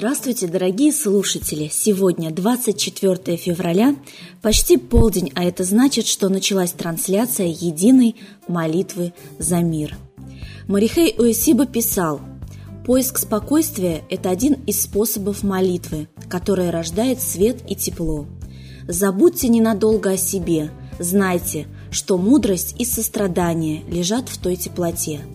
Здравствуйте, дорогие слушатели! Сегодня 24 февраля, почти полдень, а это значит, что началась трансляция единой молитвы за мир. Марихей Уэсиба писал, «Поиск спокойствия – это один из способов молитвы, которая рождает свет и тепло. Забудьте ненадолго о себе, знайте, что мудрость и сострадание лежат в той теплоте –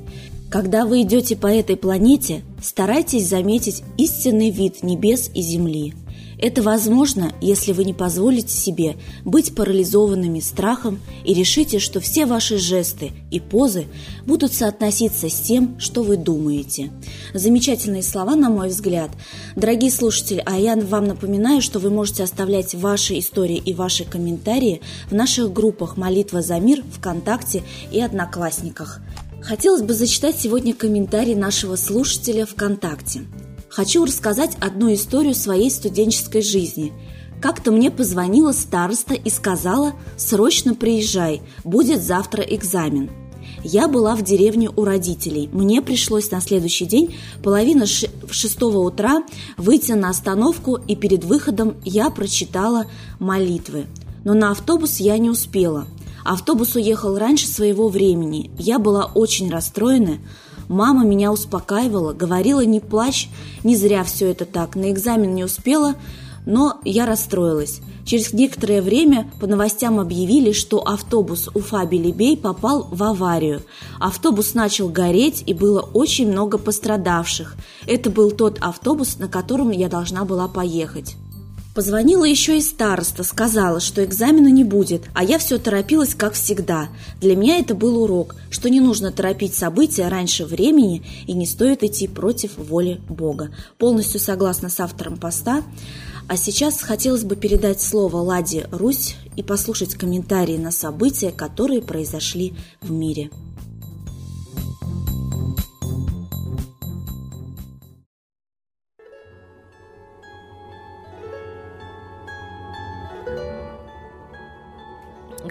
когда вы идете по этой планете, старайтесь заметить истинный вид небес и земли. Это возможно, если вы не позволите себе быть парализованными страхом и решите, что все ваши жесты и позы будут соотноситься с тем, что вы думаете. Замечательные слова, на мой взгляд. Дорогие слушатели, а я вам напоминаю, что вы можете оставлять ваши истории и ваши комментарии в наших группах «Молитва за мир» ВКонтакте и Одноклассниках. Хотелось бы зачитать сегодня комментарий нашего слушателя ВКонтакте. Хочу рассказать одну историю своей студенческой жизни. Как-то мне позвонила староста и сказала «Срочно приезжай, будет завтра экзамен». Я была в деревне у родителей. Мне пришлось на следующий день половина шестого утра выйти на остановку, и перед выходом я прочитала молитвы. Но на автобус я не успела – Автобус уехал раньше своего времени. Я была очень расстроена. Мама меня успокаивала, говорила, не плачь, не зря все это так. На экзамен не успела, но я расстроилась. Через некоторое время по новостям объявили, что автобус Уфа-Белебей попал в аварию. Автобус начал гореть и было очень много пострадавших. Это был тот автобус, на котором я должна была поехать. Позвонила еще и староста, сказала, что экзамена не будет, а я все торопилась, как всегда. Для меня это был урок, что не нужно торопить события раньше времени и не стоит идти против воли Бога. Полностью согласна с автором поста. А сейчас хотелось бы передать слово Ладе Русь и послушать комментарии на события, которые произошли в мире.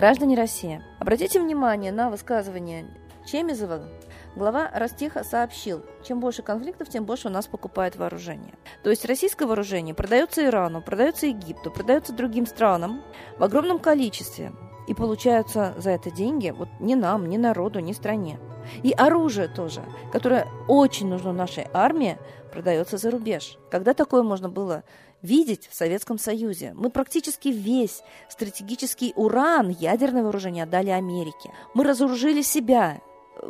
Граждане России, обратите внимание на высказывание Чемизова. Глава Ростеха сообщил, чем больше конфликтов, тем больше у нас покупают вооружение. То есть российское вооружение продается Ирану, продается Египту, продается другим странам в огромном количестве. И получаются за это деньги вот не нам, не народу, не стране. И оружие тоже, которое очень нужно нашей армии, продается за рубеж. Когда такое можно было видеть в Советском Союзе. Мы практически весь стратегический уран, ядерное вооружение отдали Америке. Мы разоружили себя.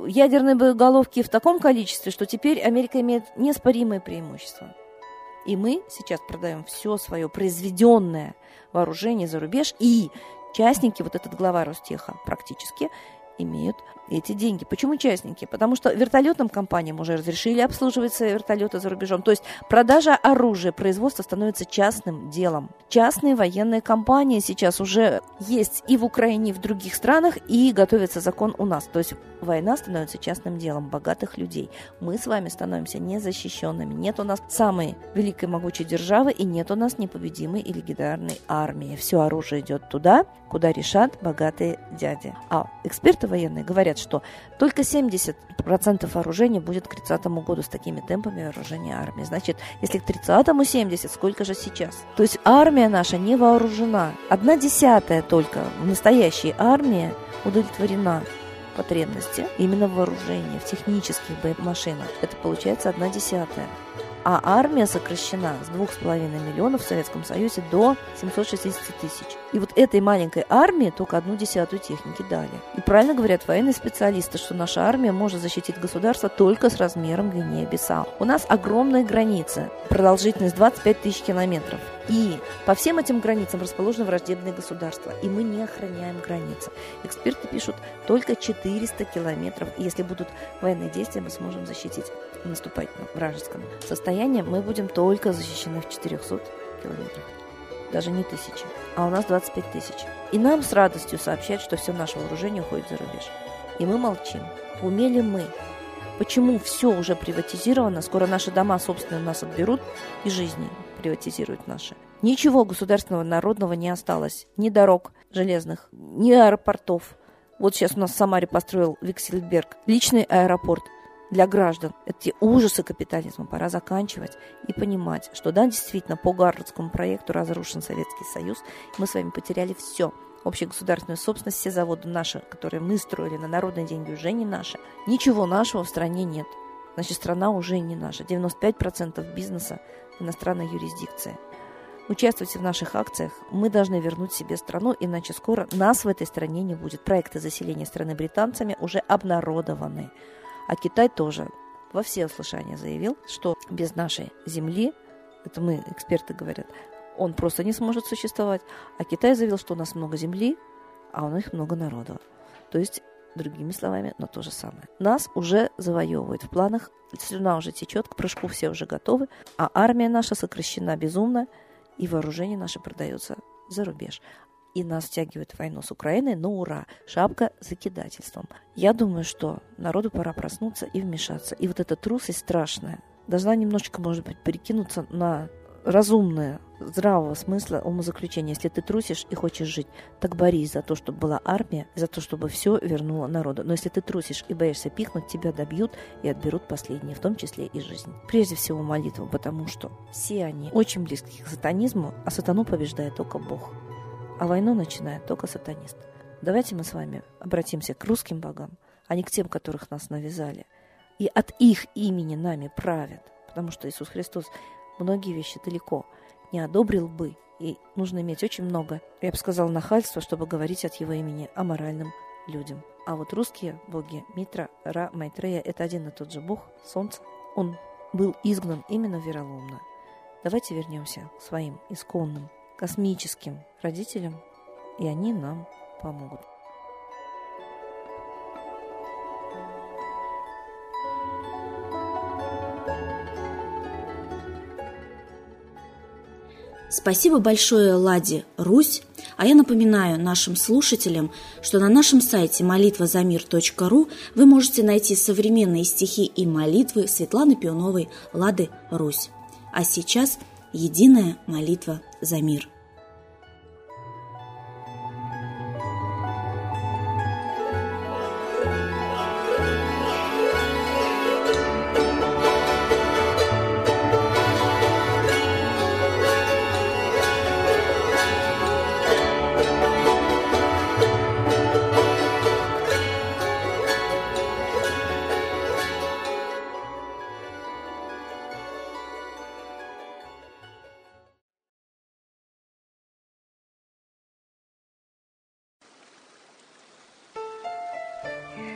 Ядерные боеголовки в таком количестве, что теперь Америка имеет неоспоримое преимущество. И мы сейчас продаем все свое произведенное вооружение за рубеж, и частники, вот этот глава Ростеха практически, имеют эти деньги. Почему участники? Потому что вертолетным компаниям уже разрешили обслуживать свои вертолеты за рубежом. То есть продажа оружия, производство становится частным делом. Частные военные компании сейчас уже есть и в Украине, и в других странах, и готовится закон у нас. То есть война становится частным делом богатых людей. Мы с вами становимся незащищенными. Нет у нас самой великой могучей державы, и нет у нас непобедимой и легендарной армии. Все оружие идет туда, куда решат богатые дяди. А эксперты военные говорят, что только 70% вооружения будет к 30 году с такими темпами вооружения армии. Значит, если к 30-му 70, сколько же сейчас? То есть армия наша не вооружена. Одна десятая только настоящей армии удовлетворена потребности именно в вооружении, в технических машинах. Это получается одна десятая а армия сокращена с 2,5 миллионов в Советском Союзе до 760 тысяч. И вот этой маленькой армии только одну десятую техники дали. И правильно говорят военные специалисты, что наша армия может защитить государство только с размером Гвинея-Бисау. У нас огромные границы, продолжительность 25 тысяч километров. И по всем этим границам расположены враждебные государства, и мы не охраняем границы. Эксперты пишут, только 400 километров, и если будут военные действия, мы сможем защитить наступать на вражеском состоянии, мы будем только защищены в 400 километрах, даже не тысячи, а у нас 25 тысяч. И нам с радостью сообщают, что все наше вооружение уходит за рубеж. И мы молчим. Умели мы Почему все уже приватизировано, скоро наши дома собственные у нас отберут и жизни приватизируют наши. Ничего государственного народного не осталось. Ни дорог железных, ни аэропортов. Вот сейчас у нас в Самаре построил Виксельберг личный аэропорт. для граждан эти ужасы капитализма пора заканчивать и понимать, что да, действительно, по Гарвардскому проекту разрушен Советский Союз, мы с вами потеряли все. Общегосударственную собственность, все заводы наши, которые мы строили на народные деньги, уже не наши. Ничего нашего в стране нет. Значит, страна уже не наша. 95% бизнеса иностранной юрисдикции. Участвуйте в наших акциях. Мы должны вернуть себе страну, иначе скоро нас в этой стране не будет. Проекты заселения страны британцами уже обнародованы. А Китай тоже во все услышания заявил, что без нашей земли, это мы, эксперты говорят, он просто не сможет существовать. А Китай заявил, что у нас много земли, а у них много народа. То есть, другими словами, но то же самое. Нас уже завоевывают в планах, слюна уже течет, к прыжку все уже готовы, а армия наша сокращена безумно, и вооружение наше продается за рубеж и нас втягивают в войну с Украиной, но ура, шапка закидательством. Я думаю, что народу пора проснуться и вмешаться. И вот эта трусость страшная должна немножечко, может быть, перекинуться на разумное, здравого смысла умозаключение. Если ты трусишь и хочешь жить, так борись за то, чтобы была армия, за то, чтобы все вернуло народу. Но если ты трусишь и боишься пихнуть, тебя добьют и отберут последние, в том числе и жизнь. Прежде всего молитву, потому что все они очень близки к сатанизму, а сатану побеждает только Бог а войну начинает только сатанист. Давайте мы с вами обратимся к русским богам, а не к тем, которых нас навязали. И от их имени нами правят, потому что Иисус Христос многие вещи далеко не одобрил бы, и нужно иметь очень много, я бы сказала, нахальства, чтобы говорить от его имени о моральным людям. А вот русские боги Митра, Ра, Майтрея – это один и тот же бог, солнце. Он был изгнан именно вероломно. Давайте вернемся к своим исконным космическим родителям, и они нам помогут. Спасибо большое Ладе Русь. А я напоминаю нашим слушателям, что на нашем сайте молитвазамир.ру вы можете найти современные стихи и молитвы Светланы Пионовой Лады Русь. А сейчас единая молитва за мир.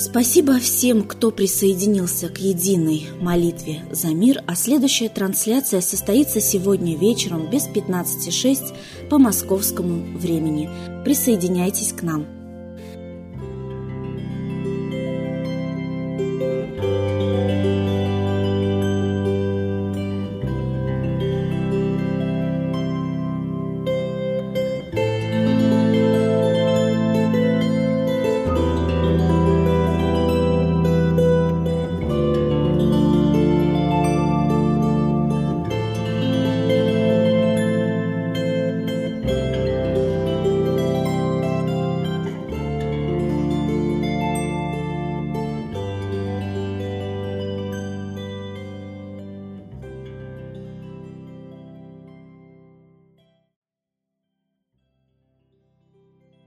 Спасибо всем, кто присоединился к единой молитве за мир, а следующая трансляция состоится сегодня вечером без 15.06 по московскому времени. Присоединяйтесь к нам.